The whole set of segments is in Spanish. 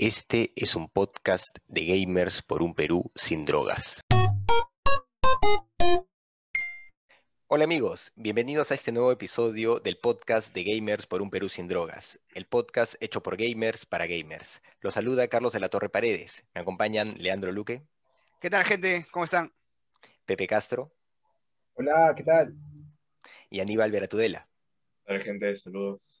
Este es un podcast de gamers por un Perú sin drogas. Hola amigos, bienvenidos a este nuevo episodio del podcast de Gamers por un Perú sin drogas, el podcast hecho por gamers para gamers. Los saluda Carlos de la Torre Paredes. Me acompañan Leandro Luque. ¿Qué tal gente? ¿Cómo están? Pepe Castro. Hola, ¿qué tal? Y Aníbal Veratudela. Hola gente, saludos.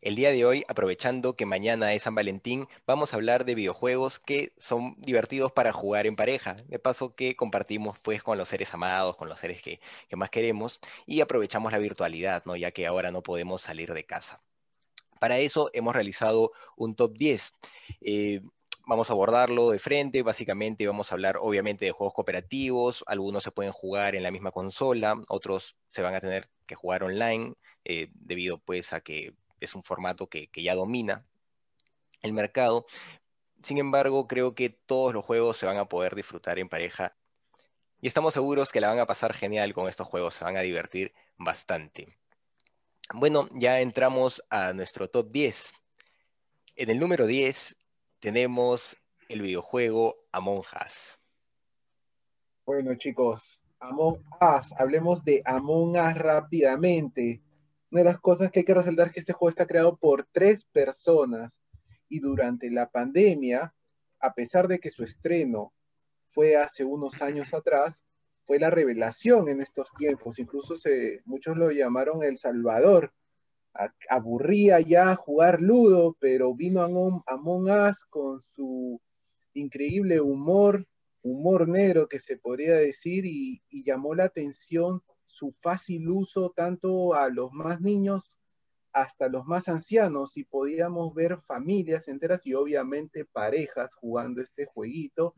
El día de hoy, aprovechando que mañana es San Valentín, vamos a hablar de videojuegos que son divertidos para jugar en pareja. De paso que compartimos pues con los seres amados, con los seres que, más queremos y aprovechamos la virtualidad, ¿no? Ya que ahora no podemos salir de casa. Para eso hemos realizado un top 10. Eh, vamos a abordarlo de frente, básicamente vamos a hablar obviamente de juegos cooperativos, algunos se pueden jugar en la misma consola, otros se van a tener que jugar online, eh, debido pues a que es un formato que, ya domina el mercado. Sin embargo, creo que todos los juegos se van a poder disfrutar en pareja y estamos seguros que la van a pasar genial con estos juegos, se van a divertir bastante. Bueno, ya entramos a nuestro top 10. En el número 10 tenemos el videojuego Among Us. Bueno, chicos, Among Us, hablemos de Among Us rápidamente. Una de las cosas que hay que resaltar es que este juego está creado por tres personas y durante la pandemia, a pesar de que su estreno fue hace unos años atrás, fue la revelación en estos tiempos. Incluso muchos lo llamaron El Salvador. aburría ya jugar ludo, pero vino Among, Among Us con su increíble humor, humor negro que se podría decir, y llamó la atención su fácil uso tanto a los más niños hasta los más ancianos y podíamos ver familias enteras y obviamente parejas jugando este jueguito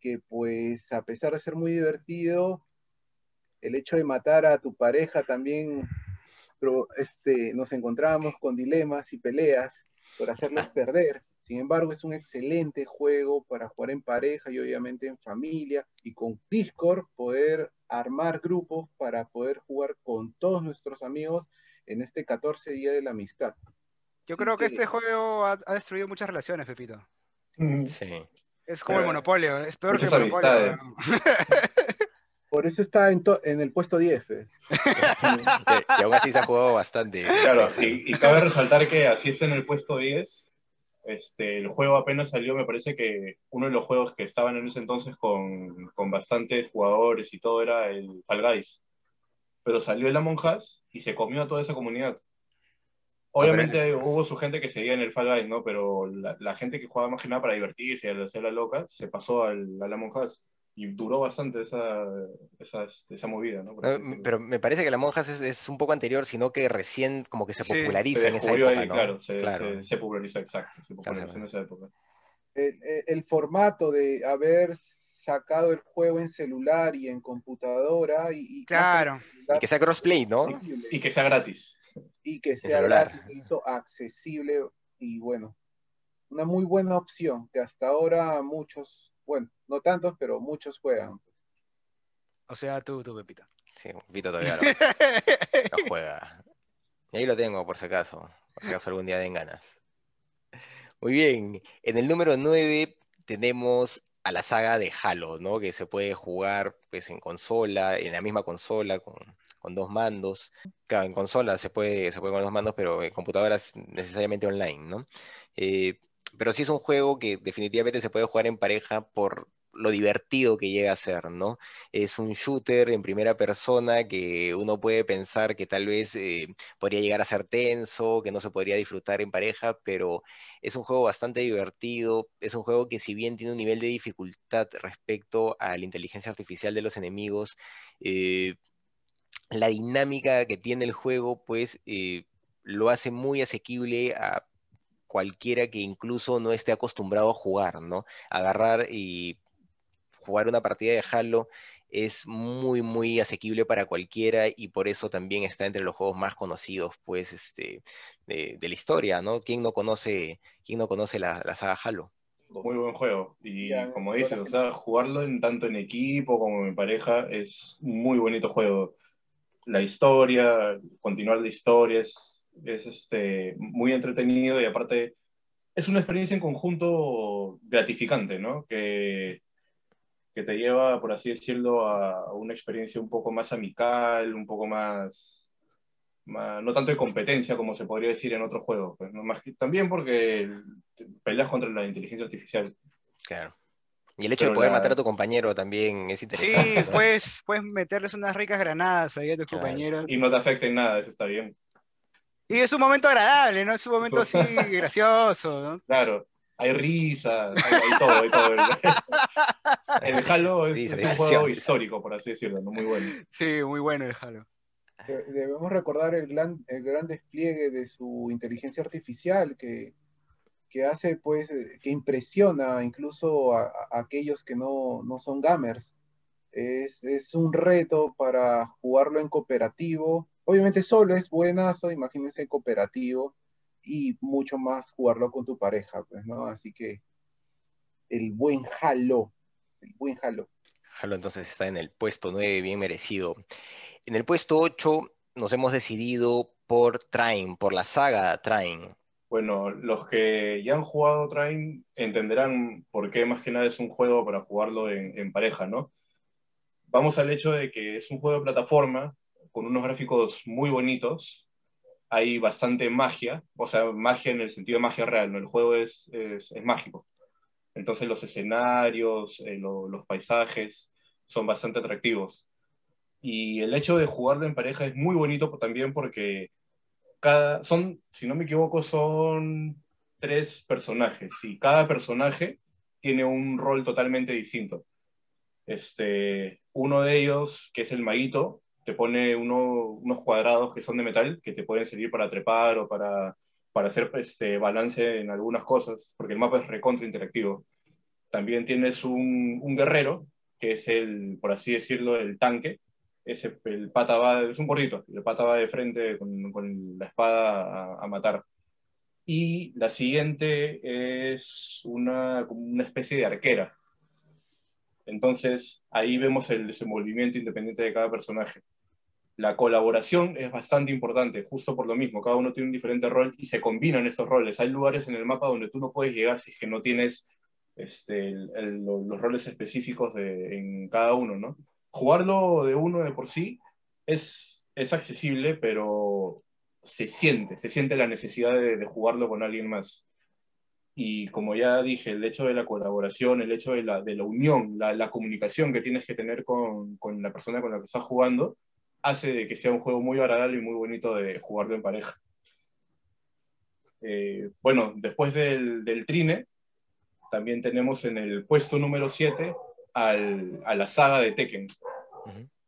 que pues a pesar de ser muy divertido, el hecho de matar a tu pareja también este, nos encontramos con dilemas y peleas por hacerlos perder. Sin embargo, es un excelente juego para jugar en pareja y obviamente en familia y con Discord poder armar grupos para poder jugar con todos nuestros amigos en este 14 día de la amistad. Yo creo que, este juego ha, destruido muchas relaciones, Pepito. Sí. Es como el monopolio, es peor que el monopolio. Por eso está en, en el puesto 10. y, aún así se ha jugado bastante. Claro, y, y, cabe resaltar que así está en el puesto 10, este, el juego apenas salió, me parece que uno de los juegos que estaban en ese entonces con, con bastantes jugadores y todo era el Fall Guys. Pero salió el Among Us y se comió a toda esa comunidad. Obviamente hubo su gente que seguía en el Fall Guys, ¿no? Pero la, gente que jugaba más que nada para divertirse y hacer la loca se pasó al, al Among Us y duró bastante esa, esa, esa movida, ¿no? pero me parece que la monja es, es, un poco anterior, sino que recién como que se populariza en esa época, Claro, se, Se, popularizó, exacto, se popularizó en esa época. El, el, formato de haber sacado el juego en celular y en computadora y, claro. y que sea crossplay no y que sea gratis. Y que sea gratis hizo accesible y bueno una muy buena opción que hasta ahora muchos bueno, no tantos, pero muchos juegan. O sea, tú, tú, Pepito. Sí, Pepito todavía no, juega. Y ahí lo tengo, por si acaso. Por si acaso algún día den ganas. Muy bien. En el número 9 tenemos a la saga de Halo, ¿no? Que se puede jugar pues, en consola, en la misma consola, con, dos mandos. Claro, en consola se puede, se puede con dos mandos, pero en computadoras necesariamente online, ¿no? Eh, pero sí es un juego que definitivamente se puede jugar en pareja por lo divertido que llega a ser, ¿no? Es un shooter en primera persona que uno puede pensar que tal vez eh, podría llegar a ser tenso, que no se podría disfrutar en pareja, pero es un juego bastante divertido, es un juego que si bien tiene un nivel de dificultad respecto a la inteligencia artificial de los enemigos, eh, la dinámica que tiene el juego, pues... Eh, lo hace muy asequible a cualquiera que incluso no esté acostumbrado a jugar, ¿no? Agarrar y jugar una partida de Halo es muy, muy asequible para cualquiera y por eso también está entre los juegos más conocidos, pues, este, de, la historia, ¿no? ¿Quién no conoce, quién no conoce la, saga Halo? Muy buen juego. Y como dices, o sea, jugarlo en, tanto en equipo como en pareja es muy bonito juego. La historia, continuar la historia, es es este, muy entretenido y aparte es una experiencia en conjunto gratificante, ¿no? Que, que te lleva, por así decirlo, a una experiencia un poco más amical, un poco más, más no tanto de competencia como se podría decir en otros juegos, pues, ¿no? más que- también porque peleas contra la inteligencia artificial. Claro. Y el hecho de Pero poder la- matar a tu compañero también es interesante. Sí, ¿no? puedes, puedes meterles unas ricas granadas ahí a tus Claro. compañeros. Y no te afecta en nada, eso está bien. Y es un momento agradable, ¿no? Es un momento así gracioso, ¿no? Claro, hay risas, hay, hay todo, hay todo. El Halo es, un juego histórico, por así decirlo, ¿no? muy bueno. Sí, muy bueno el Halo. De- Debemos recordar el gran, el gran despliegue de su inteligencia artificial que, que hace, pues, eh, que impresiona incluso a, a aquellos que no, no son gamers. Es, es un reto para jugarlo en cooperativo. Obviamente solo es buenazo, imagínense cooperativo y mucho más jugarlo con tu pareja, pues, ¿no? Así que el buen Halo, el buen Halo. Halo entonces está en el puesto 9, bien merecido. En el puesto 8 nos hemos decidido por Train, por la saga Train. Bueno, los que ya han jugado Train entenderán por qué más que nada es un juego para jugarlo en, en pareja, ¿no? Vamos al hecho de que es un juego de plataforma con unos gráficos muy bonitos, hay bastante magia, o sea, magia en el sentido de magia real, ¿no? El juego es, es, mágico. Entonces los escenarios, eh, lo- los paisajes son bastante atractivos. Y el hecho de jugarlo en pareja es muy bonito también porque cada, son, si no me equivoco, son tres personajes y cada personaje tiene un rol totalmente distinto. Este, uno de ellos, que es el maguito, te pone uno- unos cuadrados que son de metal que te pueden servir para trepar o para, para hacer este, balance en algunas cosas, porque el mapa es recontra interactivo. También tienes un, un guerrero, que es el, por así decirlo, el tanque, ese, el pata va, es un gordito, el pata va de frente con, con la espada a, a matar. Y la siguiente es una, una especie de arquera. Entonces, ahí vemos el desenvolvimiento independiente de cada personaje. La colaboración es bastante importante, justo por lo mismo, cada uno tiene un diferente rol y se combinan esos roles. Hay lugares en el mapa donde tú no puedes llegar si es que no tienes este, los roles específicos de, en cada uno, ¿no? Jugarlo de uno de por sí es, es accesible, pero se siente, se siente la necesidad de, de jugarlo con alguien más. Y como ya dije, el hecho de la colaboración, el hecho de la, de la unión, la, la comunicación que tienes que tener con, con la persona con la que estás jugando, hace de que sea un juego muy agradable y muy bonito de jugarlo en pareja. Eh, bueno, después del, del Trine, también tenemos en el puesto número 7 al, a la saga de Tekken.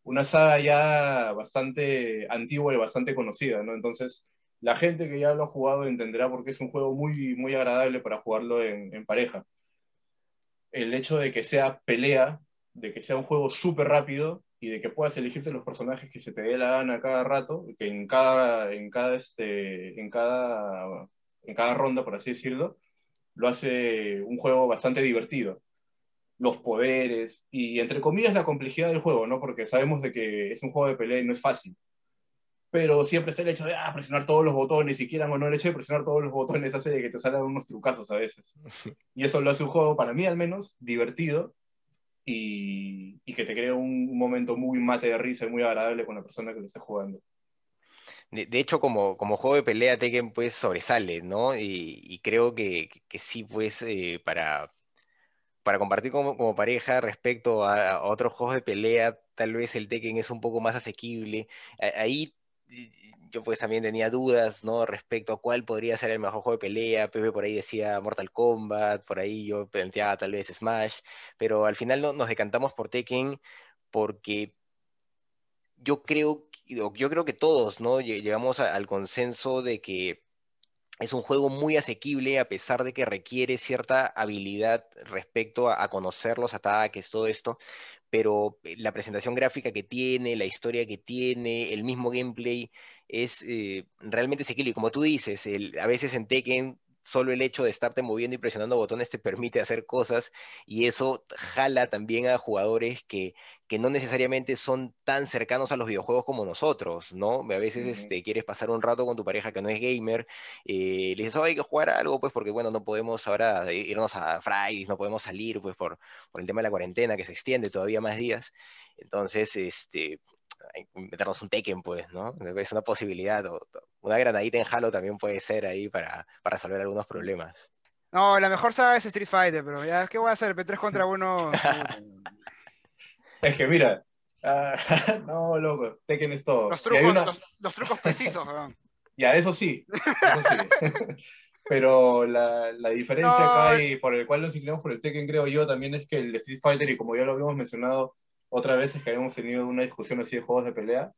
Una saga ya bastante antigua y bastante conocida, ¿no? Entonces, la gente que ya lo ha jugado entenderá por qué es un juego muy, muy agradable para jugarlo en, en pareja. El hecho de que sea pelea, de que sea un juego súper rápido y de que puedas elegirte los personajes que se te dé la gana cada rato, que en cada, en cada, este, en cada, en cada ronda, por así decirlo, lo hace un juego bastante divertido. Los poderes y, entre comillas, la complejidad del juego, ¿no? Porque sabemos de que es un juego de pelea y no es fácil. Pero siempre está el hecho de ah, presionar todos los botones, si quieran o no, el hecho de presionar todos los botones hace de que te salgan unos trucazos a veces. Y eso lo hace un juego, para mí al menos, divertido y, que te crea un, momento muy mate de risa y muy agradable con la persona que lo esté jugando. De, hecho, como, como juego de pelea, Tekken pues sobresale, ¿no? Y, creo que, que- sí, pues, eh, para, para compartir como, como pareja respecto a, otros juegos de pelea, tal vez el Tekken es un poco más asequible. Ahí yo pues también tenía dudas, ¿no? Respecto a cuál podría ser el mejor juego de pelea. Pepe por ahí decía Mortal Kombat, por ahí yo planteaba tal vez Smash, pero al final no, nos decantamos por Tekken porque yo creo, yo creo que todos, ¿no? Lle- Llegamos al consenso de que es un juego muy asequible a pesar de que requiere cierta habilidad respecto a conocer los ataques, todo esto, pero eh, la presentación gráfica que tiene, la historia que tiene, el mismo gameplay es eh, realmente asequible. Y como tú dices, a veces en Tekken solo el hecho de estarte moviendo y presionando botones te permite hacer cosas y eso jala también a jugadores que, que no necesariamente son tan cercanos a los videojuegos como nosotros, ¿no? A veces este, quieres pasar un rato con tu pareja que no es gamer, eh, le dices, "Oh, hay que jugar algo, pues porque bueno, no podemos ahora irnos a Fridays, no podemos salir, pues por, por el tema de la cuarentena que se extiende todavía más días. Entonces, este, meternos un Tekken, pues, ¿no? Es una posibilidad. o- una granadita en Halo también puede ser ahí para, para resolver algunos problemas. No, la mejor saga es Street Fighter, pero ya, ¿qué voy a hacer? P3 contra uno. puta. Es que mira, ah, no, loco, Tekken es todo. Los trucos, una- los, los trucos precisos, weón. Ya, eso sí, eso sí. Pero la, la diferencia No. acá y por el cual nos inclinamos por el Tekken, creo yo, también es que el Street Fighter, y como ya lo habíamos mencionado otras veces que habíamos tenido una discusión así de juegos de pelea,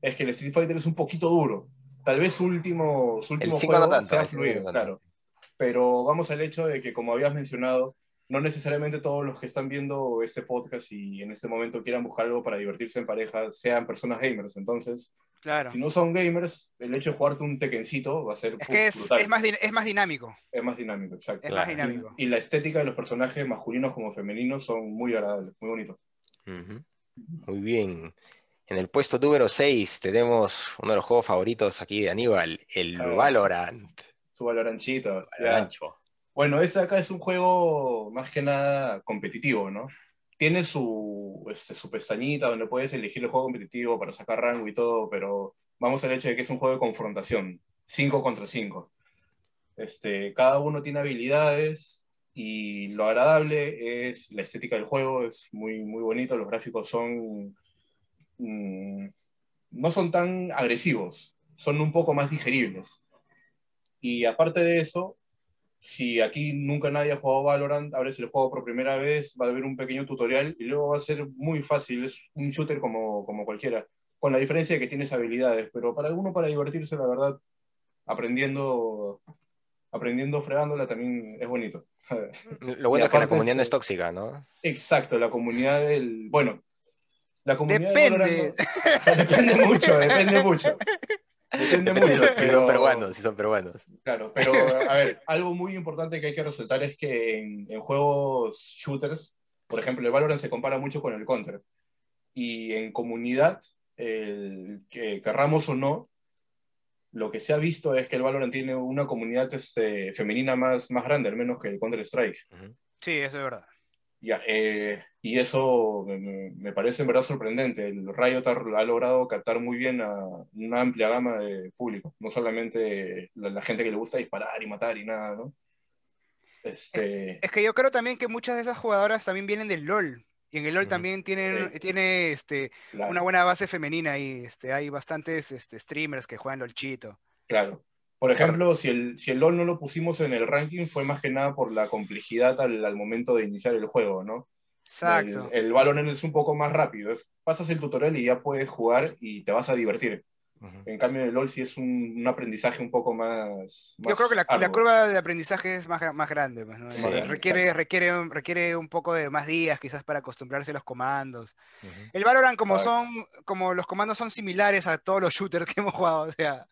es que el Street Fighter es un poquito duro. Tal vez su último, su último juego no tanto, sea fluido, no claro. Pero vamos al hecho de que, como habías mencionado, no necesariamente todos los que están viendo este podcast y en este momento quieran buscar algo para divertirse en pareja sean personas gamers. Entonces, Claro. si no son gamers, el hecho de jugarte un Tekkencito va a ser Es que es, es, más, es más dinámico. Es más dinámico, exacto. Es Claro. más dinámico. Y, y la estética de los personajes masculinos como femeninos son muy agradables, muy bonitos. Muy bien. En el puesto número 6 tenemos uno de los juegos favoritos aquí de Aníbal, el. Valorant. Su valoranchito. Valorancho. Bueno, ese acá es un juego más que nada competitivo, ¿no? Tiene su, este, su pestañita donde puedes elegir el juego competitivo para sacar rango y todo, pero vamos al hecho de que es un juego de confrontación, 5 contra 5. Este, cada uno tiene habilidades y lo agradable es la estética del juego, es muy, muy bonito, los gráficos son... mm, no son tan agresivos, son un poco más digeribles. Y aparte de eso, si aquí nunca nadie ha jugado Valorant, abres el juego por primera vez, va a haber un pequeño tutorial y luego va a ser muy fácil, es un shooter como, como cualquiera, con la diferencia de que tienes habilidades, pero para alguno para divertirse, la verdad, aprendiendo, aprendiendo fregándola también es bonito. Lo bueno es que la comunidad no es tóxica, ¿no? Exacto, la comunidad del... Bueno, la comunidad del Depende. No- depende mucho, depende mucho. Depende mucho, Si son pero- peruanos, si son peruanos. Claro, pero a ver, algo muy importante que hay que resaltar es que en, en juegos shooters, por ejemplo, el Valorant se compara mucho con el Counter. Y en comunidad, el, que querramos o no, lo que se ha visto es que el Valorant tiene una comunidad este, femenina más, más grande, al menos que el Counter Strike. Ujú. Sí, eso es verdad. Ya, eh, y eso me- me, parece en verdad sorprendente. El Riot ha, ha logrado captar muy bien a una amplia gama de público, no solamente la, la gente que le gusta disparar y matar y nada, ¿no? Este, Es que yo creo también que muchas de esas jugadoras también vienen del LOL. Y en el LOL también tienen, Sí. tiene este, claro, una buena base femenina y este, hay bastantes este, streamers que juegan LOLchito. claro. Por ejemplo, si el, si el LoL no lo pusimos en el ranking fue más que nada por la complejidad al, al momento de iniciar el juego, ¿no? Exacto. El, el Valorant es un poco más rápido. es- pasas el tutorial y ya puedes jugar y te vas a divertir. Ujú. En cambio, el LoL sí es un, un aprendizaje un poco más. Yo más creo que la, la curva de aprendizaje es más, más grande. pues, ¿no? Sí. Eh, requiere, requiere, un- requiere un poco de más días quizás para acostumbrarse a los comandos. Ujú. El Valorant, como son, como los comandos son similares a todos los shooters que hemos jugado, o sea,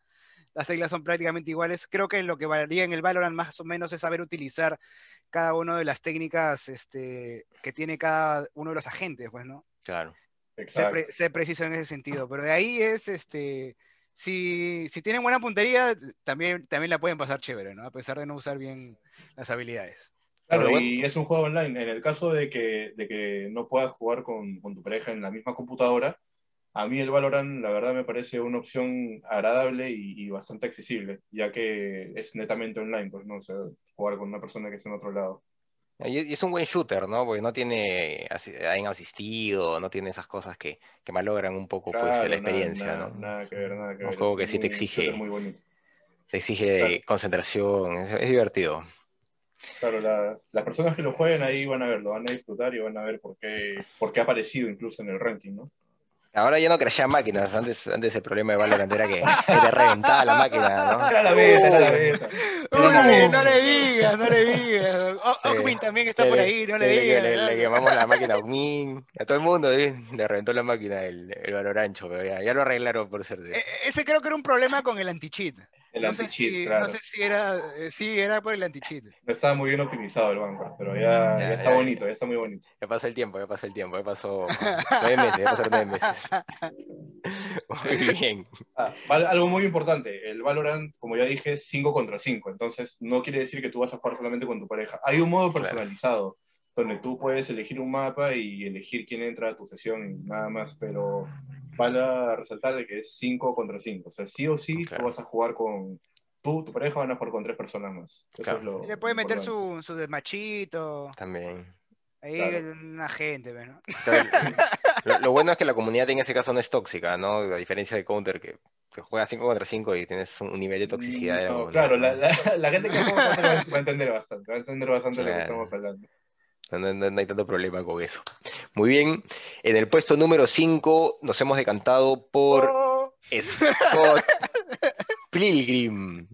las teclas son prácticamente iguales. Creo que lo que varía en el Valorant más o menos es saber utilizar cada una de las técnicas este, que tiene cada uno de los agentes, pues, ¿no? Claro. Pre- ser preciso en ese sentido. Pero de ahí es, este, si, si tienen buena puntería, también, también la pueden pasar chévere, ¿no? A pesar de no usar bien las habilidades. Claro, bueno. y es un juego online. En el caso de que, de que no puedas jugar con, con tu pareja en la misma computadora, a mí el Valorant, la verdad, me parece una opción agradable y, y bastante accesible, ya que es netamente online, pues no, o sea, jugar con una persona que está en otro lado. Y y es un buen shooter, ¿no? Porque no tiene en asistido, no tiene esas cosas que, que malogran un poco pues, la experiencia, nada, ¿no? Nada que ver, nada que Un ver. juego es que sí te un exige. muy bonito. Te exige Claro. concentración, es, es divertido. Claro, la- las personas que lo jueguen ahí van a verlo, van a disfrutar y van a ver por qué, por qué ha aparecido incluso en el ranking, ¿no? Ahora ya no crashean máquinas, antes, antes el problema de Valorant era que, que te reventaba la máquina, ¿no? Era la beta, era la beta. Uy, no le digas, no le digas. Ogmin también está por ahí, no le digas. le- quemamos la máquina a Ogmin, a todo el mundo, ¿sí? le reventó la máquina el, el Valorancho, pero ya, ya lo arreglaron por suerte. E- Ese creo que era un problema con el anti-cheat. El no sé si, claro. no sé si era, eh, sí, era por el anti-cheat. No estaba muy bien optimizado el banco, pero ya, Ya, ya está ya. bonito, ya está muy bonito. Ya pasó el tiempo, ya pasó el tiempo, ya pasó nueve meses, ya pasaron nueve meses. Muy bien. Ah, algo muy importante, el Valorant, como ya dije, es 5 contra 5, entonces no quiere decir que tú vas a jugar solamente con tu pareja. Hay un modo Claro. personalizado, donde tú puedes elegir un mapa y elegir quién entra a tu sesión y nada más, pero vale a resaltar de que es 5 contra 5, o sea, sí o sí Claro. tú vas a jugar con... Tú, tu pareja van a jugar con tres personas más. Eso Claro. es lo Y le puede meter su, su desmachito, También. ahí Claro. una gente, ¿no? Claro, Lo, lo bueno es que la comunidad en ese caso no es tóxica, ¿no? A diferencia de Counter, que te juegas 5 contra 5 y tienes un nivel de toxicidad. No, claro, la, la- la gente que juega va a entender bastante, va a entender bastante lo que Claro. estamos hablando. No, no- no- no hay tanto problema con eso. Muy bien. En el puesto número 5 nos hemos decantado por Oh, Scott Pilgrim.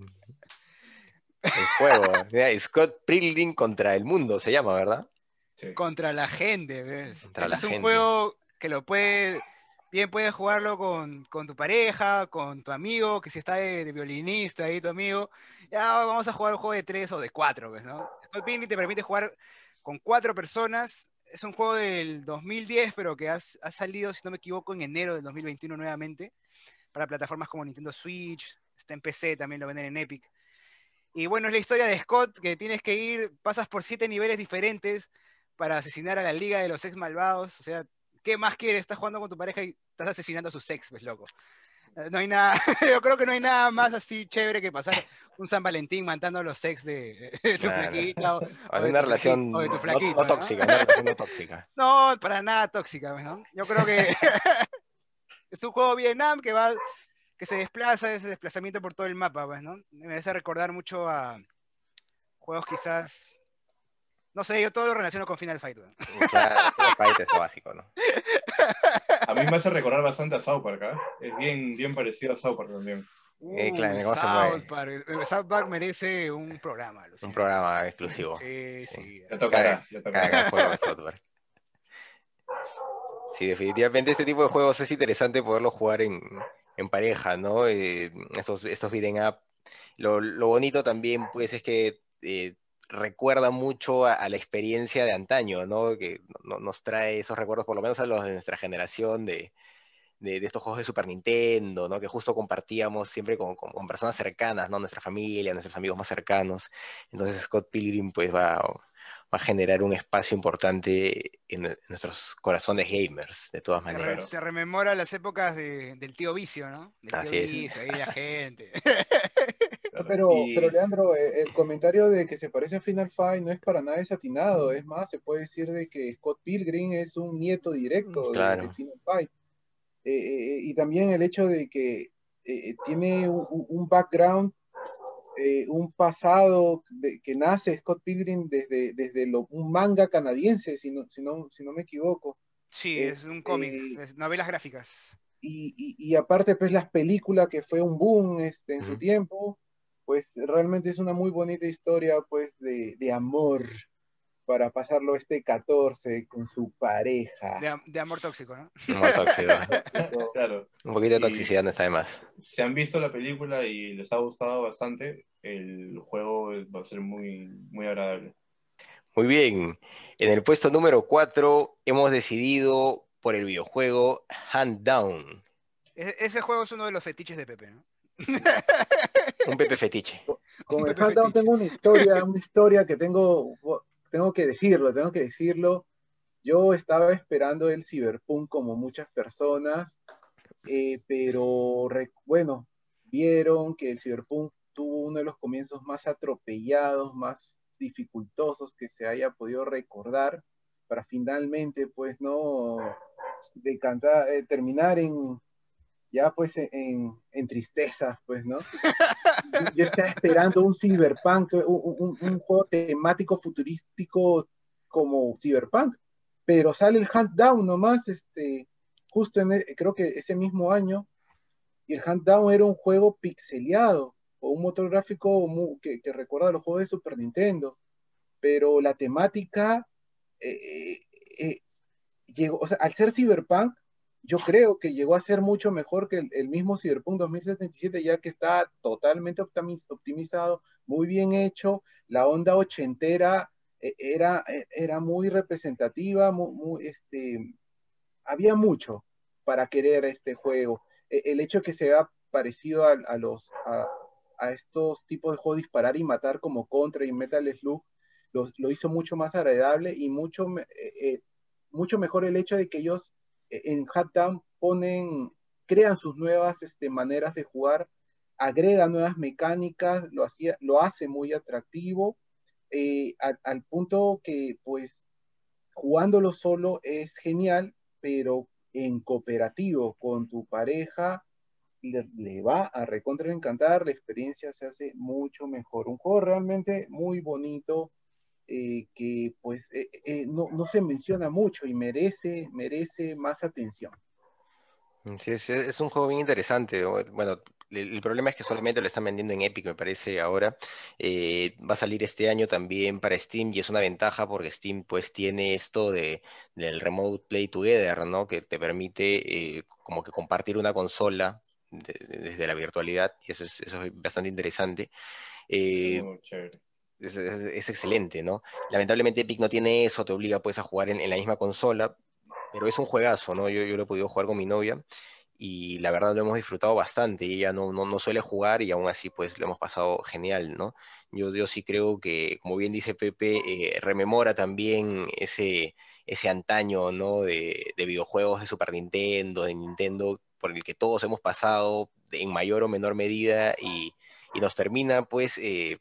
El juego. Scott Pilgrim contra el mundo se llama, ¿verdad? Sí. contra la gente, ¿ves? Contra la es un gente. juego que lo puede, bien puedes jugarlo con, con tu pareja, con tu amigo, que si está de, de violinista ahí tu amigo, ya vamos a jugar un juego de tres o de cuatro, ¿ves? ¿no? Scott Pilgrim te permite jugar con cuatro personas. Es un juego del 2010, pero que ha salido, si no me equivoco, en enero del 2021 nuevamente, para plataformas como Nintendo Switch, está en PC, también lo venden en Epic. Y bueno, es la historia de Scott, que tienes que ir, pasas por siete niveles diferentes para asesinar a la Liga de los Ex Malvados. O sea, ¿qué más quieres? Estás jugando con tu pareja y estás asesinando a sus ex, pues loco. Eh, No hay nada, yo creo que no hay nada más así chévere que pasar un San Valentín matando a los ex de, de tu Claro. flaquita. o- O de una tu relación o de tu no- no, ¿no? tóxica, una relación no tóxica. No, para nada tóxica, ¿no? Yo creo que es un juego Vietnam que va, que se desplaza, ese desplazamiento por todo el mapa, pues, ¿no? Me hace recordar mucho a juegos quizás, no sé, yo todo lo relaciono con Final Fight. Claro, el fight es lo básico, ¿no? A mí me hace recordar bastante a South Park, ¿ah? Es bien, bien parecido a South Park también. Eh, claro, Uy, ¿cómo se South mueve? Park. Eh, South Park merece un programa, lo Un programa exclusivo. Sí, Sí. sí. Le tocará, Cada- le Cada tocará. gran juego de South Park. Sí, definitivamente este tipo de juegos es interesante poderlo jugar en, en pareja, ¿no? Eh, estos, estos beat'em up. Lo, lo bonito también, pues, es que eh, recuerda mucho a, a la experiencia de antaño, ¿no? Que no- nos trae esos recuerdos, por lo menos a los de nuestra generación, de, de, de estos juegos de Super Nintendo, ¿no? Que justo compartíamos siempre con, con- con personas cercanas, ¿no? Nuestra familia, nuestros amigos más cercanos. Entonces Scott Pilgrim, pues, va, va a generar un espacio importante en, en nuestros corazones gamers, de todas Te, re- maneras. te rememora las épocas de- del tío Vicio, ¿no? Del Así tío es. Vicio, ahí la gente. Claro. Pero, Y- pero Leandro, eh, el comentario de que se parece a Final Fight no es para nada desatinado. Es más, se puede decir de que Scott Pilgrim es un nieto directo de- Claro. de, Final Fight. Eh, eh, y también el hecho de que eh, tiene un, un- un background, eh, un pasado de- que nace Scott Pilgrim desde, desde lo- un manga canadiense, si no, si no, si no me equivoco. Sí, es un Este- cómic, es novelas gráficas. y, y- y aparte pues las películas que fue un boom este, en su tiempo, pues realmente es una muy bonita historia pues de, de amor para pasarlo este 14 con su pareja. De, de amor tóxico, ¿no? Muy tóxico. Claro, Un poquito de toxicidad no está de más. si han visto la película y les ha gustado bastante, el juego va a ser muy, muy agradable. Muy bien. En el puesto número 4 hemos decidido por el videojuego Hand Down, E- ese juego es uno de los fetiches de Pepe, ¿no? un Pepe fetiche. Con el Pepe Handdown Fetiche. tengo una historia, una historia que tengo, tengo que decirlo, tengo que decirlo. Yo estaba esperando el Cyberpunk como muchas personas, eh, pero bueno, vieron que el Cyberpunk tuvo uno de los comienzos más atropellados, más dificultosos que se haya podido recordar, para finalmente, pues, no decantar, eh, terminar en ya pues en, en tristezas, pues, ¿no? Yo, estaba esperando un Cyberpunk, un, un- un juego temático futurístico como Cyberpunk, pero sale el Hunt Down nomás, este, justo en, e- creo que ese mismo año, y el Hunt Down era un juego pixeleado, o un motor gráfico mu- que, que recuerda a los juegos de Super Nintendo, pero la temática eh, eh, llegó, o sea, al ser Cyberpunk, yo creo que llegó a ser mucho mejor que el, mismo Cyberpunk 2077, ya que está totalmente optimizado, muy bien hecho, la onda ochentera e, era, e, era muy representativa, muy, este, había mucho para querer este juego. E, el hecho de que sea parecido a, los, a, estos tipos de juegos disparar y matar como Contra y Metal Slug, lo, hizo mucho más agradable y mucho, mucho mejor el hecho de que ellos en Hatdown ponen, crean sus nuevas este, maneras de jugar, agregan nuevas mecánicas, lo, hacía, lo hace muy atractivo, eh, al, punto que pues jugándolo solo es genial, pero en cooperativo con tu pareja le, va a recontra encantar, la experiencia se hace mucho mejor. Un juego realmente muy bonito, eh, que pues eh, eh, no, se menciona mucho y merece, merece más atención. Mm, sí, es, un juego bien interesante. Bueno, el, problema es que solamente lo están vendiendo en Epic, me parece, ahora. va a salir este año también para Steam y es una ventaja porque Steam pues tiene esto de, del Remote Play Together, ¿no? Que te permite como que compartir una consola desde la virtualidad y eso es, eso es bastante interesante. Oh, es, excelente, ¿no? Lamentablemente Epic no tiene eso, te obliga pues a jugar en, la misma consola, pero es un juegazo, ¿no? Yo, yo lo he podido jugar con mi novia y la verdad lo hemos disfrutado bastante. Y ella no, suele jugar y aún así pues lo hemos pasado genial, ¿no? Yo, yo sí creo que, como bien dice Pepe, eh, rememora también ese, ese antaño, ¿no? De, videojuegos de Super Nintendo, de Nintendo, por el que todos hemos pasado en mayor o menor medida y, nos termina pues eh,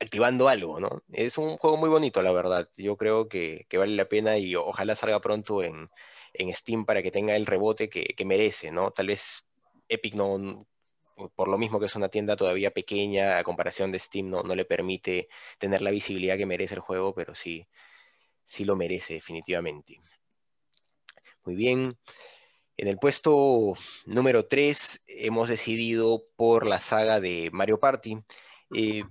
activando algo, ¿no? Es un juego muy bonito, la verdad. Yo creo que, vale la pena y ojalá salga pronto en, Steam para que tenga el rebote que, merece, ¿no? Tal vez Epic no, por lo mismo que es una tienda todavía pequeña a comparación de Steam, no, no le permite tener la visibilidad que merece el juego, pero sí, sí lo merece definitivamente. Muy bien. En el puesto número 3 hemos decidido por la saga de Mario Party. Eh,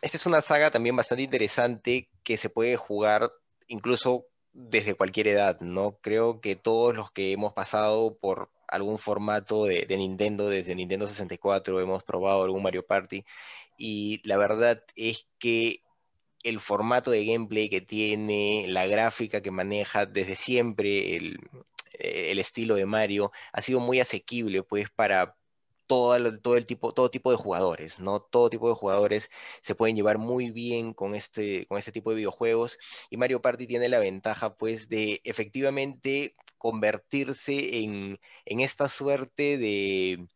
esta es una saga también bastante interesante que se puede jugar incluso desde cualquier edad, ¿no? Creo que todos los que hemos pasado por algún formato de, Nintendo, desde Nintendo 64, hemos probado algún Mario Party, y la verdad es que el formato de gameplay que tiene, la gráfica que maneja desde siempre, el, el estilo de Mario, ha sido muy asequible, pues, para todo todo el tipo, todo tipo de jugadores, ¿no? Todo tipo de jugadores se pueden llevar muy bien con este, con este tipo de videojuegos y Mario Party tiene la ventaja pues de efectivamente convertirse en, esta suerte de,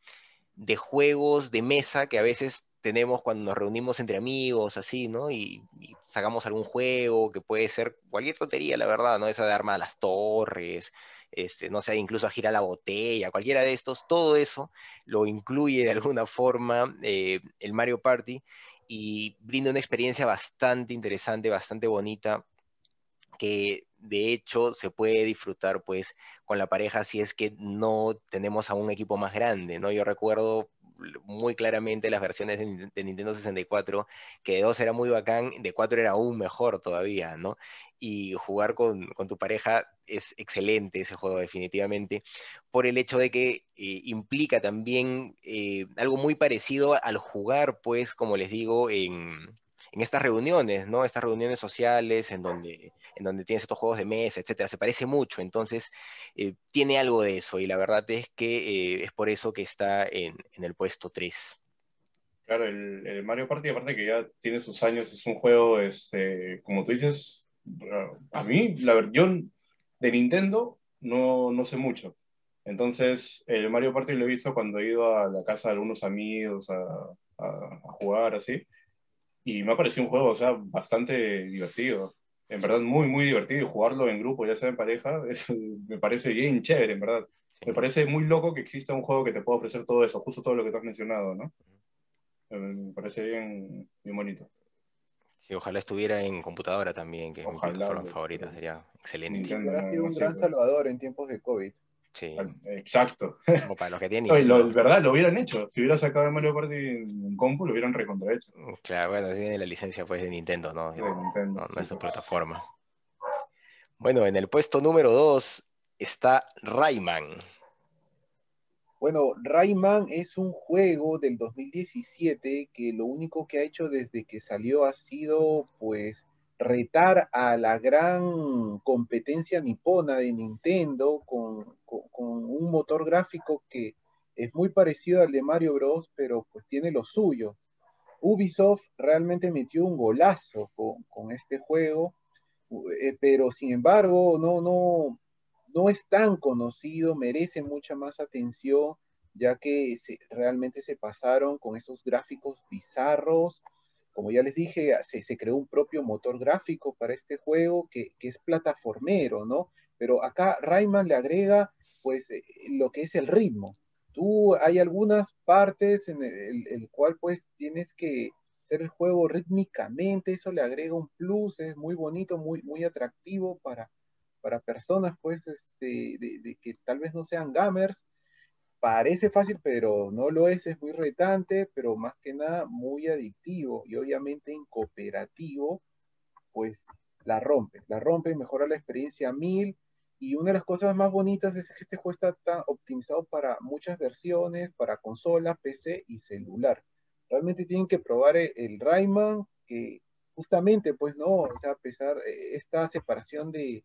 juegos de mesa que a veces tenemos cuando nos reunimos entre amigos, así, ¿no? Y, y, sacamos algún juego que puede ser cualquier tontería, la verdad, ¿no? Esa de arma a las torres, este, no sé, incluso a girar la botella, cualquiera de estos, todo eso lo incluye de alguna forma eh, el Mario Party y brinda una experiencia bastante interesante, bastante bonita, que de hecho se puede disfrutar pues con la pareja si es que no tenemos a un equipo más grande, ¿no? Yo recuerdo muy claramente las versiones de, Nintendo 64, que de 2 era muy bacán, de 4 era aún mejor todavía, ¿no? Y jugar con, tu pareja es excelente ese juego definitivamente, por el hecho de que eh, implica también eh, algo muy parecido al jugar, pues, como les digo, en, en estas reuniones, ¿no? Estas reuniones sociales en donde, en donde tienes estos juegos de mesa, etcétera, se parece mucho, entonces eh, tiene algo de eso y la verdad es que eh, es por eso que está en, el puesto 3. Claro, el, Mario Party, aparte que ya tiene sus años, es un juego, este, como tú dices, a mí, la versión de Nintendo no, no sé mucho. Entonces, el Mario Party lo he visto cuando he ido a la casa de algunos amigos a, a jugar así y me ha parecido un juego, o sea, bastante divertido. En verdad, muy, muy divertido. Y jugarlo en grupo, ya sea en pareja, me parece bien chévere, en verdad. Me parece muy loco que exista un juego que te pueda ofrecer todo eso, justo todo lo que tú has mencionado, ¿no? Eh, me parece bien, bien bonito. Sí, ojalá estuviera en computadora también, que es mi plataforma favorita, sería excelente. Hubiera sido un gran salvador en tiempos de COVID. Sí. Exacto. Como para los que tienen. No, verdad, lo hubieran hecho. Si hubiera sacado el Mario Party en compu, lo hubieran recontrahecho. Mm, claro, bueno, tiene la licencia pues de Nintendo, ¿no? De Nintendo, no, es su plataforma. Bueno, en el puesto número 2 está Rayman. Bueno, Rayman es un juego del 2017 que lo único que ha hecho desde que salió ha sido pues retar a la gran competencia nipona de Nintendo con, un motor gráfico que es muy parecido al de Mario Bros, pero pues tiene lo suyo. Ubisoft realmente metió un golazo con, este juego, eh, pero sin embargo no, no, no es tan conocido, merece mucha más atención, ya que realmente se pasaron con esos gráficos bizarros, como ya les dije, se, creó un propio motor gráfico para este juego que, es plataformero, ¿no? Pero acá Rayman le agrega, pues, eh, lo que es el ritmo. Tú, hay algunas partes en el, cual, pues, tienes que hacer el juego rítmicamente, eso le agrega un plus, es muy bonito, muy, muy atractivo para, para personas, pues, este, de que tal vez no sean gamers, parece fácil, pero no lo es, es muy retante, pero más que nada muy adictivo y obviamente en cooperativo, pues la rompe, la rompe, mejora la experiencia mil. Y una de las cosas más bonitas es que este juego está optimizado para muchas versiones, para consola, PC y celular. Realmente tienen que probar el, Rayman, que justamente, pues no, o sea, a pesar esta separación de,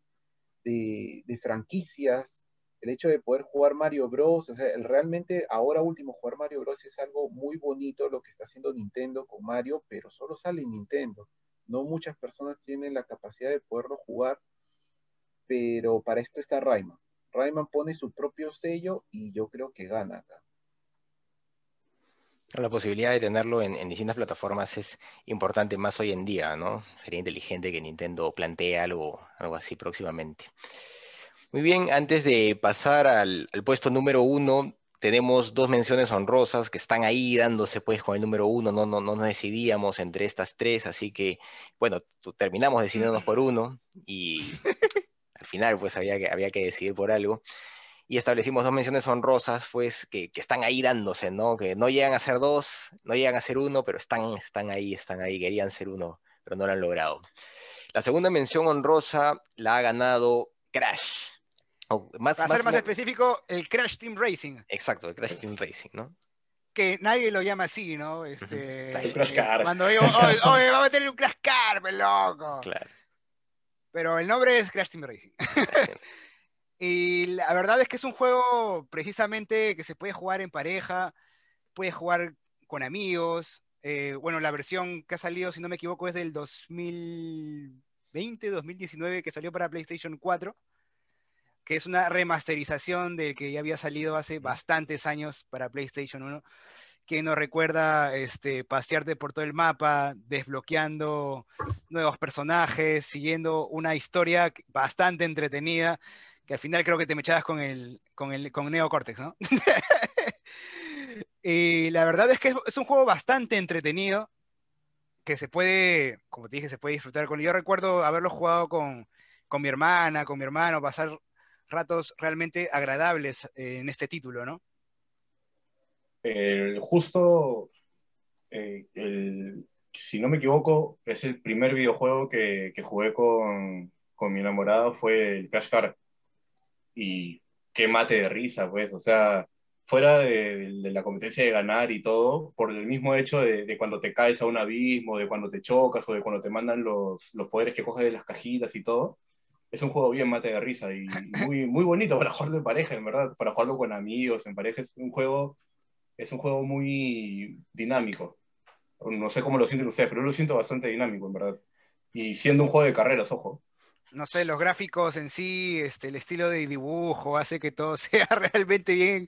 de, franquicias, el hecho de poder jugar Mario Bros. O sea, realmente ahora último jugar Mario Bros. es algo muy bonito lo que está haciendo Nintendo con Mario, pero solo sale en Nintendo. No muchas personas tienen la capacidad de poderlo jugar, pero para esto está Rayman. Rayman pone su propio sello y yo creo que gana acá. La posibilidad de tenerlo en, en, distintas plataformas es importante más hoy en día, ¿no? Sería inteligente que Nintendo plantee algo, algo así próximamente. Muy bien, antes de pasar al, puesto número uno, tenemos dos menciones honrosas que están ahí dándose pues con el número uno, no, no, no nos decidíamos entre estas tres, así que bueno, terminamos decidiéndonos por uno y al final pues había que, había que decidir por algo. Y establecimos dos menciones honrosas, pues, que, que, están ahí dándose, ¿no? Que no llegan a ser dos, no llegan a ser uno, pero están, están ahí, están ahí, querían ser uno, pero no lo han logrado. La segunda mención honrosa la ha ganado Crash. Para ser más específico, el Crash Team Racing. Exacto, el Crash Team Racing, ¿no? Que nadie lo llama así, ¿no? Este, Crash Car. Cuando digo, oye, vamos a tener un Crash Car, loco. Claro. Pero el nombre es Crash Team Racing. y la verdad es que es un juego precisamente que se puede jugar en pareja, puede jugar con amigos. Eh, bueno, la versión que ha salido, si no me equivoco, es del 2020, 2019, que salió para PlayStation 4 que es una remasterización del que ya había salido hace bastantes años para PlayStation 1, que nos recuerda este, pasearte por todo el mapa, desbloqueando nuevos personajes, siguiendo una historia bastante entretenida, que al final creo que te me echabas con el, con el con Neo Cortex, ¿no? y la verdad es que es un juego bastante entretenido, que se puede, como te dije, se puede disfrutar con. Yo recuerdo haberlo jugado con, con mi hermana, con mi hermano, pasar ratos realmente agradables eh, en este título, ¿no? Justo, eh, si no me equivoco, es el primer videojuego que, jugué con, mi enamorado, fue el Crash Car. Y qué mate de risa, pues, o sea, fuera de, la competencia de ganar y todo, por el mismo hecho de, cuando te caes a un abismo, de cuando te chocas o de cuando te mandan los, los poderes que coges de las cajitas y todo, es un juego bien mate de risa y muy, muy bonito para jugarlo en pareja, en verdad, para jugarlo con amigos, en pareja. Es un juego, es un juego muy dinámico. No sé cómo lo sienten ustedes, pero yo lo siento bastante dinámico, en verdad. Y siendo un juego de carreras, ojo. No sé, los gráficos en sí, este, el estilo de dibujo hace que todo sea realmente bien,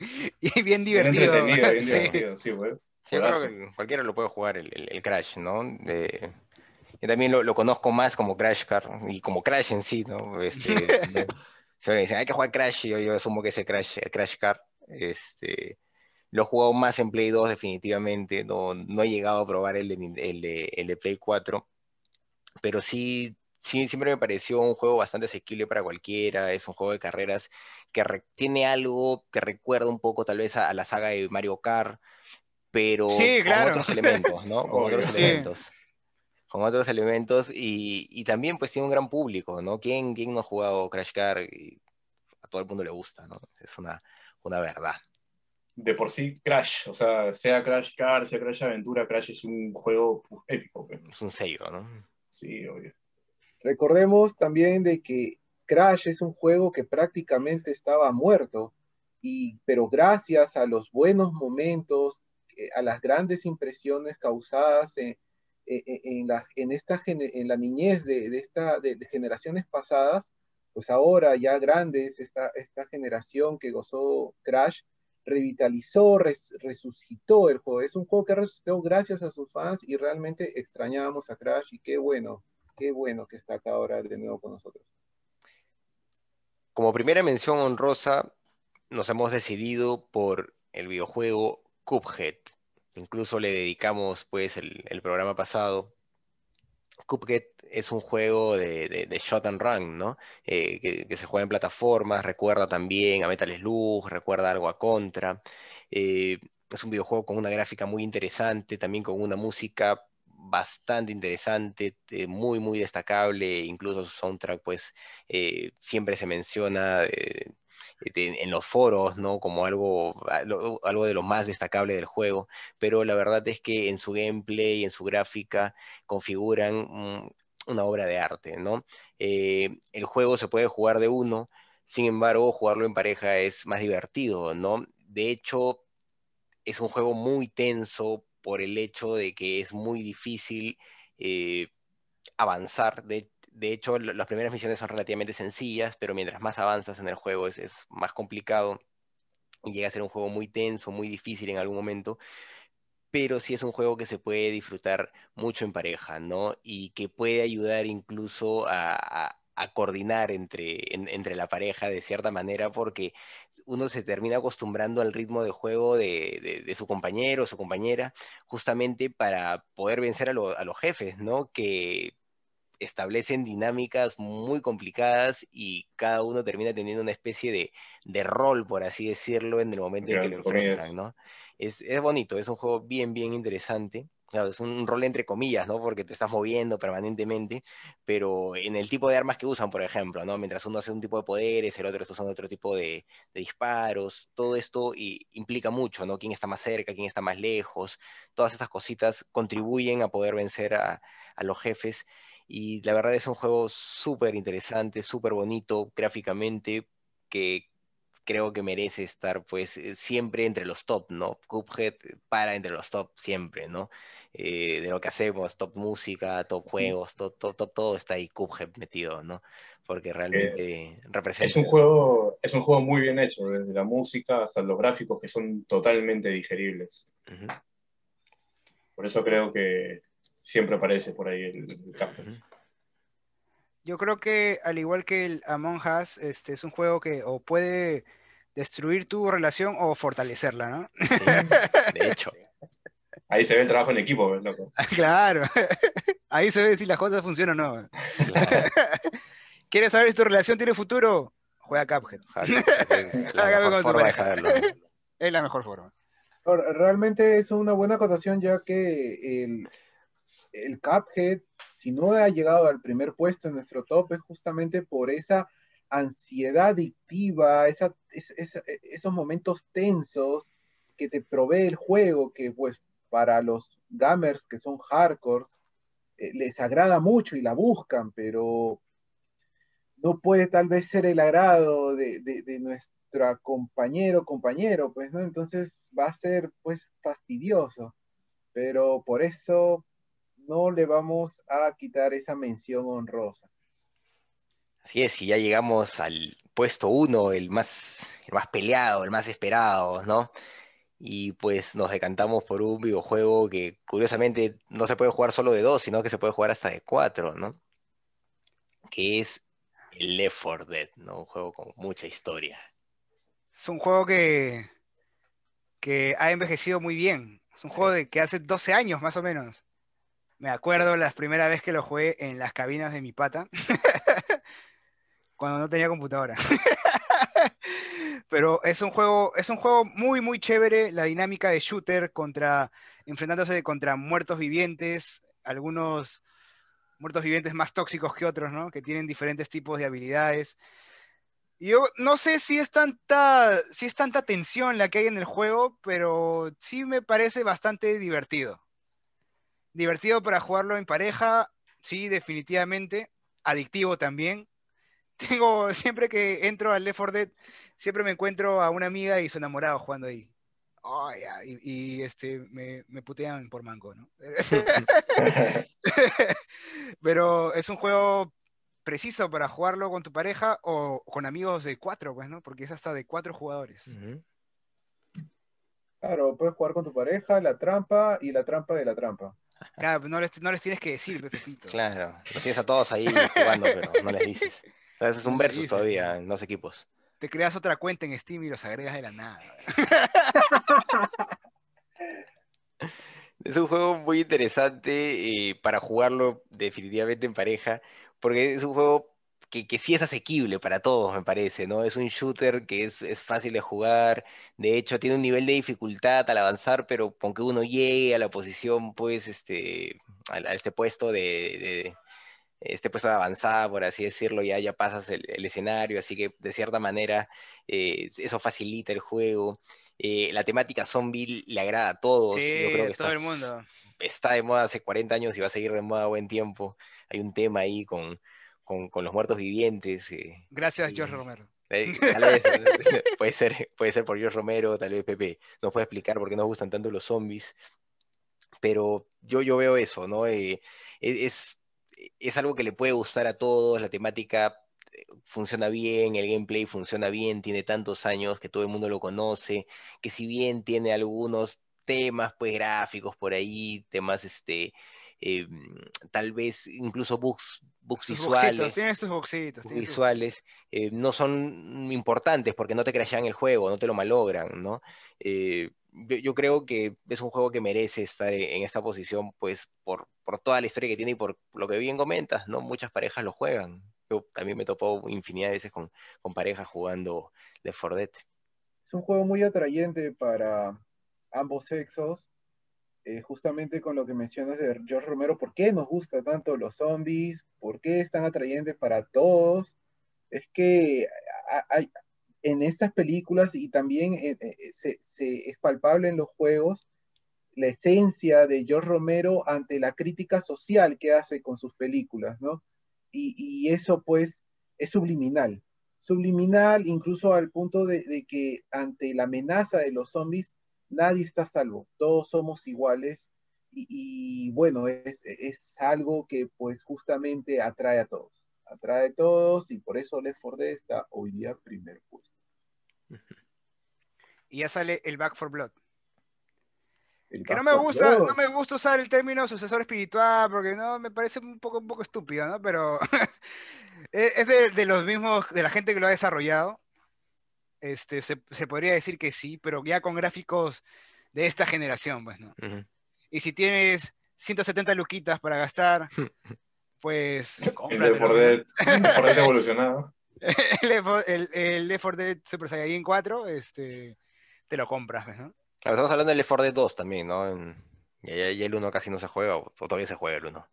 bien divertido. Bien entretenido, bien divertido, sí, pues. Sí, yo creo que cualquiera lo puede jugar el, el, Crash, ¿no? Yo también lo, conozco más como Crash Car y como Crash en sí, ¿no? Este, se me dicen, hay que jugar Crash, y yo, yo asumo que ese Crash, Crash Car. Este, lo he jugado más en Play 2 definitivamente, no, no he llegado a probar el de, el de, Play 4, pero sí, sí, siempre me pareció un juego bastante asequible para cualquiera, es un juego de carreras que tiene algo que recuerda un poco tal vez a, la saga de Mario Kart, pero con otros elementos, ¿no? Con otros elementos con otros elementos y, también pues tiene un gran público, ¿no? ¿Quién, quién no ha jugado Crash Car? todo el mundo le gusta, ¿no? Es una, una verdad. De por sí, Crash, o sea, sea Crash Car, sea Crash Aventura, Crash es un juego épico. pues. Es un sello, ¿no? Sí, obvio. Recordemos también de que Crash es un juego que prácticamente estaba muerto, y, pero gracias a los buenos momentos, eh, a las grandes impresiones causadas en, en- en la, en esta, en la niñez de, de esta, de, de generaciones pasadas, pues ahora ya grandes, esta, esta generación que gozó Crash, revitalizó, res- resucitó el juego. Es un juego que resucitó gracias a sus fans y realmente extrañábamos a Crash y qué bueno, qué bueno que está acá ahora de nuevo con nosotros. Como primera mención honrosa, nos hemos decidido por el videojuego Cuphead. Incluso le dedicamos pues el programa pasado. Cuphead es un juego de, shot and run, ¿no? Eh, que, se juega en plataformas, recuerda también a Metal Slug, recuerda algo a Contra. Eh, es un videojuego con una gráfica muy interesante, también con una música bastante interesante, eh, muy, muy destacable, incluso su soundtrack, pues, siempre se menciona en los foros, ¿no? Como algo, algo, de lo más destacable del juego, pero la verdad es que en su gameplay, en su gráfica, configuran una obra de arte, ¿no? Eh, el juego se puede jugar de uno, sin embargo, jugarlo en pareja es más divertido, ¿no? De hecho, es un juego muy tenso por el hecho de que es muy difícil eh, avanzar. De, de hecho, las primeras misiones son relativamente sencillas, pero mientras más avanzas en el juego es, más complicado y llega a ser un juego muy tenso, muy difícil en algún momento. Pero sí es un juego que se puede disfrutar mucho en pareja, ¿no? Y que puede ayudar incluso a, coordinar entre, en- entre la pareja de cierta manera, porque uno se termina acostumbrando al ritmo de juego de, de- su compañero o su compañera, justamente para poder vencer a, a los jefes, ¿no? Que establecen dinámicas muy complicadas y cada uno termina teniendo una especie de, de rol, por así decirlo, en el momento en que lo enfrentan, ¿no? Es, es bonito, es un juego bien, bien interesante. Claro, es un rol entre comillas, ¿no? Porque te estás moviendo permanentemente, pero en el tipo de armas que usan, por ejemplo, ¿no? Mientras uno hace un tipo de poderes, el otro está usando otro tipo de, de disparos, todo esto y, implica mucho, ¿no? Quién está más cerca, quién está más lejos, todas estas cositas contribuyen a poder vencer a, a los jefes y la verdad es un juego súper interesante, súper bonito gráficamente, que creo que merece estar pues eh, siempre entre los top, ¿no? Cuphead para entre los top siempre, ¿no? Eh, de lo que hacemos, top música, top juegos, top, top, top, todo está ahí Cuphead metido, ¿no? Porque realmente representa... Es un juego, es un juego muy bien hecho, desde la música hasta los gráficos que son totalmente digeribles. Ujú, Por eso creo que siempre aparece por ahí el, el Cuphead. Yo creo que al igual que el Among Us, este es un juego que o puede destruir tu relación o fortalecerla, ¿no? Sí, de hecho. Ahí se ve el trabajo en equipo, ¿ves, loco? claro. Ahí se ve si las cosas funcionan o no. Claro. ¿Quieres saber si tu relación tiene futuro? Juega Cuphead. Pareja. saberlo. Es la mejor forma. Realmente es una buena acotación ya que el, el Cuphead, si no ha llegado al primer puesto en nuestro top, es justamente por esa ansiedad adictiva, esa, es- esa- esos momentos tensos que te provee el juego, que pues para los gamers que son hardcores, eh, les agrada mucho y la buscan, pero no puede tal vez ser el agrado de, de, de compañero compañero, pues, ¿no? Entonces va a ser, pues, fastidioso. Pero por eso no le vamos a quitar esa mención honrosa. Así es, y ya llegamos al puesto uno, el más, el más peleado, el más esperado, ¿no? Y pues nos decantamos por un videojuego que curiosamente no se puede jugar solo de dos, sino que se puede jugar hasta de cuatro, ¿no? Que es el Left 4 Dead, ¿no? Un juego con mucha historia. Es un juego que, que ha envejecido muy bien. Es un juego de que hace 12 años más o menos. Me acuerdo la primera vez que lo jugué en las cabinas de mi pata, cuando no tenía computadora. Pero es un juego, es un juego muy, muy chévere, la dinámica de shooter contra, enfrentándose contra muertos vivientes, algunos muertos vivientes más tóxicos que otros, ¿no? Que tienen diferentes tipos de habilidades. Yo no sé si es tanta, si es tanta tensión la que hay en el juego, pero sí me parece bastante divertido. Divertido para jugarlo en pareja, sí, definitivamente. Adictivo también. Tengo, siempre que entro al Left 4 Dead, siempre me encuentro a una amiga y su enamorado jugando ahí. Oh, y, y, este, me, me, putean por mango, ¿no? Pero es un juego preciso para jugarlo con tu pareja o con amigos de cuatro, pues, ¿no? Porque es hasta de cuatro jugadores. Uh -huh. Claro, puedes jugar con tu pareja, la trampa y la trampa de la trampa. Claro, no les, no les tienes que decir, Pepito. Claro, los tienes a todos ahí jugando, pero no les dices. Entonces es un versus todavía en dos equipos. Te creas otra cuenta en Steam y los agregas de la nada. es un juego muy interesante eh, para jugarlo definitivamente en pareja, porque es un juego que, que, sí es asequible para todos, me parece, ¿no? Es un shooter que es, es, fácil de jugar, de hecho tiene un nivel de dificultad al avanzar, pero con que uno llegue a la posición, pues, este, a, a este puesto de, de, este puesto de avanzada, por así decirlo, ya, ya pasas el, el escenario, así que de cierta manera eh, eso facilita el juego. Eh, la temática zombie le agrada a todos. Sí, Yo creo que todo está, el mundo. Está de moda hace 40 años y va a seguir de moda buen tiempo. Hay un tema ahí con, con, con los muertos vivientes. Eh, Gracias, y, George Romero. Eh, tal vez, puede, ser, puede ser por George Romero, tal vez Pepe nos puede explicar por qué nos gustan tanto los zombies. Pero yo, yo veo eso, ¿no? Eh, es, es algo que le puede gustar a todos, la temática eh, funciona bien, el gameplay funciona bien, tiene tantos años que todo el mundo lo conoce, que si bien tiene algunos temas pues gráficos por ahí, temas este eh, tal vez incluso bugs, bugs sus visuales, boxitos, tiene sus boxitos, bugs visuales eh, no son importantes porque no te crashean el juego, no te lo malogran, ¿no? Eh, yo, yo, creo que es un juego que merece estar en esta posición, pues, por, por, toda la historia que tiene y por lo que bien comentas, ¿no? Muchas parejas lo juegan. Yo también me topo infinidad de veces con, con parejas jugando de Fordet. Es un juego muy atrayente para ambos sexos, eh, justamente con lo que mencionas de George Romero, ¿por qué nos gusta tanto los zombies? ¿Por qué es tan atrayente para todos? Es que hay, en estas películas y también eh, eh, se, es palpable en los juegos la esencia de George Romero ante la crítica social que hace con sus películas, ¿no? Y, y eso pues es subliminal, subliminal incluso al punto de, de, que ante la amenaza de los zombies nadie está a salvo, todos somos iguales y, y bueno, es, es algo que pues justamente atrae a todos atrae a todos y por eso Left 4 Dead está hoy día primer puesto. Y ya sale el Back for Blood. El que no me gusta, Blood. no me gusta usar el término sucesor espiritual porque no me parece un poco, un poco estúpido, ¿no? Pero es de, de, los mismos, de la gente que lo ha desarrollado. Este, se, se, podría decir que sí, pero ya con gráficos de esta generación, pues, ¿no? Uh -huh. Y si tienes 170 luquitas para gastar, pues. El de Fordet, Fordet evolucionado. el, el Left 4 Dead Super Saiyan 4, este, te lo compras, ¿no? Claro, estamos hablando del Left 4 Dead 2 también, ¿no? Ya, el 1 casi no se juega, o todavía se juega el 1.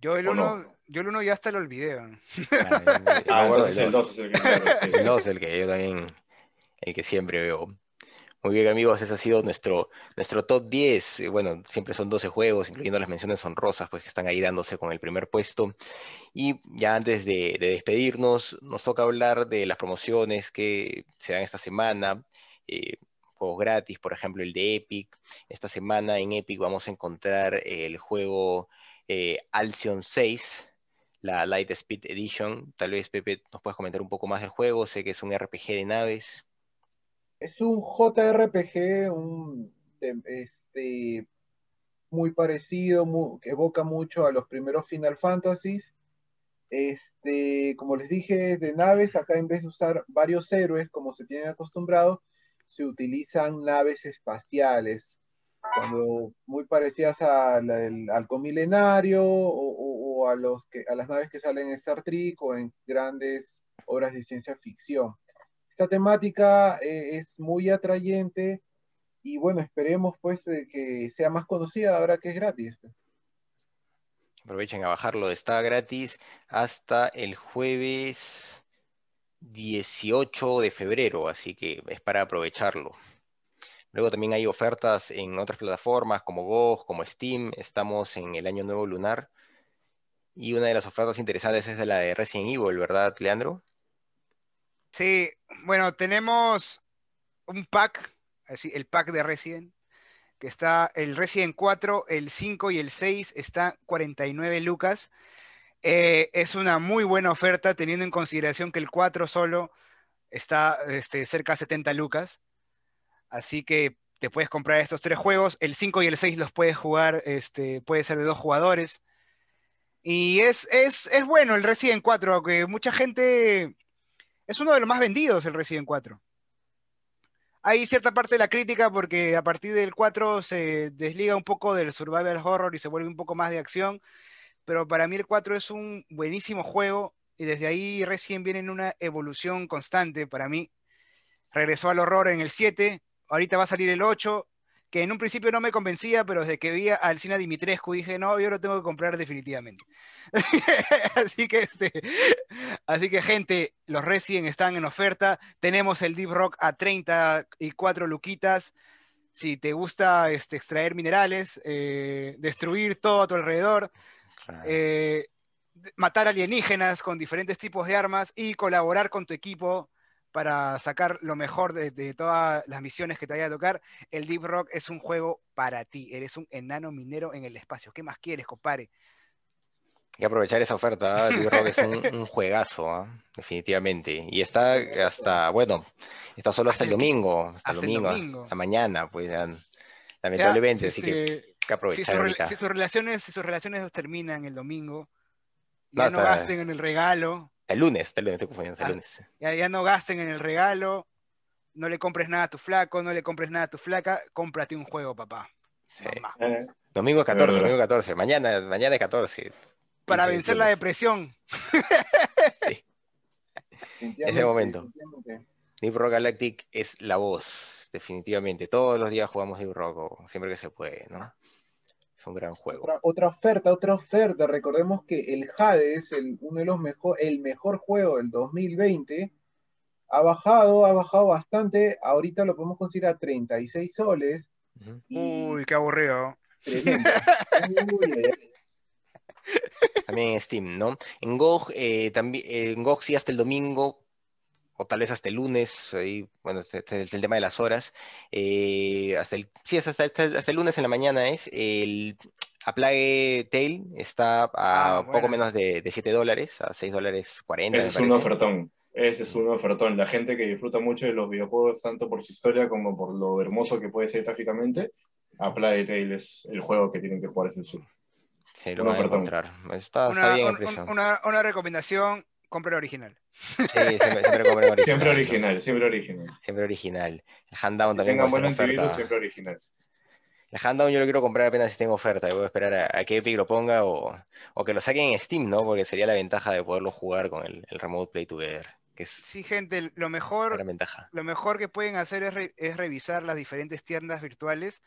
Yo el 1, no? yo el 1 ya hasta lo olvidé. Ah, ah entonces el 2 es el que El 2 es el que yo también, el que siempre veo. Muy bien, amigos, ese ha sido nuestro, nuestro top 10. Bueno, siempre son 12 juegos, incluyendo las menciones honrosas, pues que están ahí dándose con el primer puesto. Y ya antes de, de despedirnos, nos toca hablar de las promociones que se dan esta semana. Eh, juegos gratis, por ejemplo, el de Epic. Esta semana en Epic vamos a encontrar el juego eh, Alcyon 6, la Light Speed Edition. Tal vez, Pepe, nos puedes comentar un poco más del juego. Sé que es un RPG de naves es un JRPG, un, este, muy parecido, que evoca mucho a los primeros Final Fantasies. Este, como les dije, de naves, acá en vez de usar varios héroes, como se tienen acostumbrado, se utilizan naves espaciales, cuando muy parecidas al, al halcón milenario o, o, a, las naves que salen en Star Trek o en grandes obras de ciencia ficción esta temática eh, es muy atrayente y bueno, esperemos pues eh, que sea más conocida ahora que es gratis. Aprovechen a bajarlo, está gratis hasta el jueves 18 de febrero, así que es para aprovecharlo. Luego también hay ofertas en otras plataformas como GOG, como Steam. Estamos en el año nuevo lunar. Y una de las ofertas interesantes es de la de Resident Evil, ¿verdad, Leandro? Sí, bueno, tenemos un pack, así, el pack de Resident, que está el Resident 4, el 5 y el 6, está 49 lucas. Eh, es una muy buena oferta teniendo en consideración que el 4 solo está este, cerca de 70 lucas. Así que te puedes comprar estos tres juegos. El 5 y el 6 los puedes jugar, este, puede ser de dos jugadores. Y es, es, es bueno el Resident 4, aunque mucha gente... Es uno de los más vendidos el Resident 4. Hay cierta parte de la crítica porque a partir del 4 se desliga un poco del survival horror y se vuelve un poco más de acción, pero para mí el 4 es un buenísimo juego y desde ahí recién viene en una evolución constante para mí. Regresó al horror en el 7, ahorita va a salir el 8, que en un principio no me convencía, pero desde que vi al cine Dimitrescu dije, no, yo lo tengo que comprar definitivamente. así, que, este, así que, gente, los Resident están en oferta. Tenemos el Deep Rock a 34 luquitas. Si te gusta este, extraer minerales, eh, destruir todo a tu alrededor, eh, matar alienígenas con diferentes tipos de armas y colaborar con tu equipo para sacar lo mejor de, todas las misiones que te vaya a tocar, el Deep Rock es un juego para ti. Eres un enano minero en el espacio. ¿Qué más quieres, compadre? Hay que aprovechar esa oferta. ¿ah? Deep Rock es un, juegazo, ¿ah? definitivamente. Y está hasta, bueno, está solo hasta, el domingo. Hasta, el domingo, hasta mañana, pues, lamentablemente. así que este, hay que aprovechar. Si, sus relaciones, si sus relaciones terminan el domingo, ya no gasten en el regalo el lunes, el lunes, estoy confundiendo, el ah, lunes. Ya, no gasten en el regalo, no le compres nada a tu flaco, no le compres nada a tu flaca, cómprate un juego, papá. Eh, domingo 14, domingo 14, mañana, mañana es 14. Para vencer la depresión. sí. Ese momento. Deep Rock Galactic es la voz, definitivamente. Todos los días jugamos Deep Rock, siempre que se puede, ¿no? Es un gran juego. Otra, oferta, otra oferta. Recordemos que el Hades, el, uno de los mejor, el mejor juego del 2020, ha bajado, ha bajado bastante. Ahorita lo podemos conseguir a 36 soles. Uy, qué aburrido. también en Steam, ¿no? En GOG, eh, también, en GOG sí hasta el domingo o tal vez hasta el lunes, ahí, bueno, este, este el, tema de las horas, eh, hasta el, sí, hasta, el lunes en la mañana es, el A Plague Tale está a ah, poco menos de, de, 7 dólares, a 6 dólares 40. Ese es un ofertón, ese es un ofertón. La gente que disfruta mucho de los videojuegos, tanto por su historia como por lo hermoso que puede ser gráficamente, A Plague Tale es el juego que tienen que jugar ese sí. Sí, lo van a encontrar. Está, una, bien una, una recomendación, compre el original. Sí, siempre, siempre original. Siempre original, siempre original. Siempre original. El Handdown también. Tengan buen oferta. siempre original. El Handdown yo lo quiero comprar apenas si tengo oferta. Y voy a esperar a, que Epic lo ponga o, o, que lo saquen en Steam, ¿no? Porque sería la ventaja de poderlo jugar con el, el Remote Play Together. Que es sí, gente, lo mejor, lo mejor que pueden hacer es, es revisar las diferentes tiendas virtuales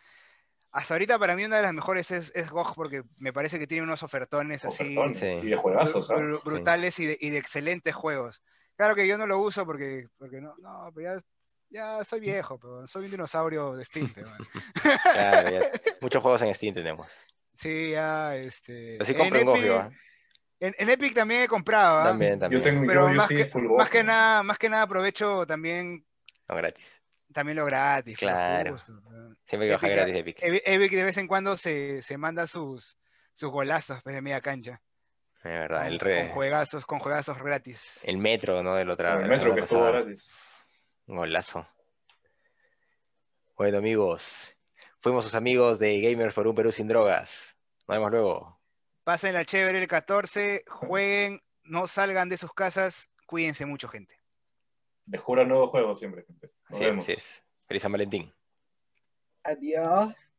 hasta ahorita para mí una de las mejores es, es GOG porque me parece que tiene unos ofertones así y de juegazos, brutales y, de, y, de, excelentes juegos. Claro que yo no lo uso porque, porque no, no, pero ya, ya soy viejo, pero soy un dinosaurio de Steam. Muchos juegos en Steam tenemos. Sí, ya, este. Así en, Epic, en, en, Epic también he comprado. ¿ah? También, también. Yo tengo, pero yo, más, que, más, que nada, más que nada aprovecho también. No, gratis también lo gratis. Claro. Siempre que baja gratis Epic. Epic de vez en cuando se, se manda sus, sus golazos pues, de media cancha. Es verdad, con, el re... con juegazos, con juegazos gratis. El metro, ¿no? Del otra, el metro que estuvo gratis. Un golazo. Bueno, amigos, fuimos sus amigos de Gamers por un Perú sin drogas. Nos vemos luego. Pasen la chévere el 14, jueguen, no salgan de sus casas, cuídense mucho, gente. Descubran nuevos juegos siempre, gente. Nos vemos. Feliz San Valentín. Adiós.